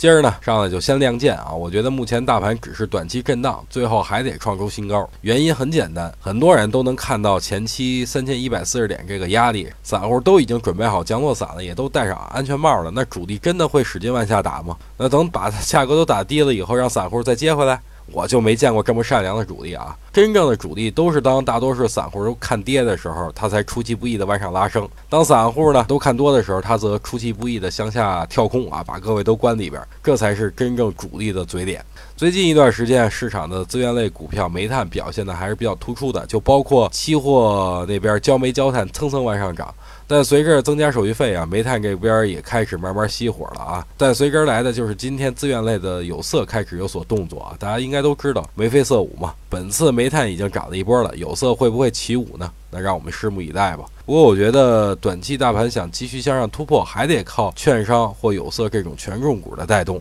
今儿呢，上来就先亮剑啊！我觉得目前大盘只是短期震荡，最后还得创出新高。原因很简单，很多人都能看到前期三千一百四十点这个压力，散户都已经准备好降落伞了，也都戴上安全帽了。那主力真的会使劲往下打吗？那等把价格都打低了以后，让散户再接回来？我就没见过这么善良的主力啊！真正的主力都是当大多数散户都看跌的时候，他才出其不意的往上拉升；当散户呢都看多的时候，他则出其不意的向下跳空啊，把各位都关里边。这才是真正主力的嘴脸。最近一段时间，市场的资源类股票煤炭表现的还是比较突出的，就包括期货那边焦煤焦炭蹭蹭往上涨。但随着增加手续费啊，煤炭这边也开始慢慢熄火了啊。但随之而来的就是今天资源类的有色开始有所动作啊。大家应该都知道眉飞色舞嘛。本次煤炭已经涨了一波了，有色会不会起舞呢？那让我们拭目以待吧。不过我觉得短期大盘想继续向上突破，还得靠券商或有色这种权重股的带动。